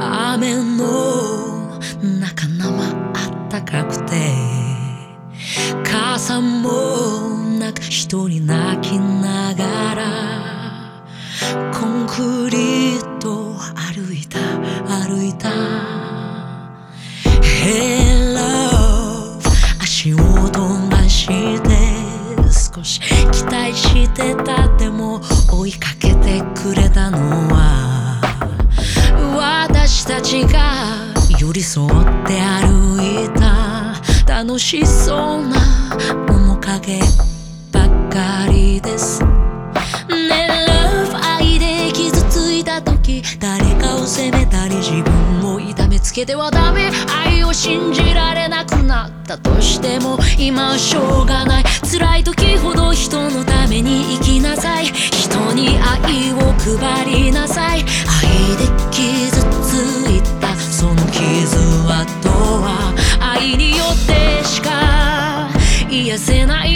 雨の中生あったかくて傘もなく一人泣きながらコンクリート歩いた歩いた。Hey love 足音がして少し期待してた。でも追いかけ添って歩いた。楽しそうな面影ばっかりです。ねえ Love 愛で傷ついた時誰かを責めたり自分を痛めつけてはダメ。愛を信じられなくなったとしても今はしょうがない。辛い時ほど人のために生きなさい。人に愛を配りなさい。your sin. I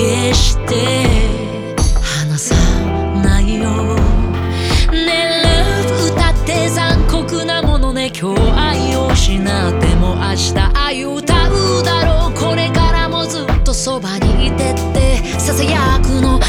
決して離さないよ。ねえ歌って残酷なものね。今日愛を失っても明日愛を歌うだろう。これからもずっとそばにいてって。ささやくの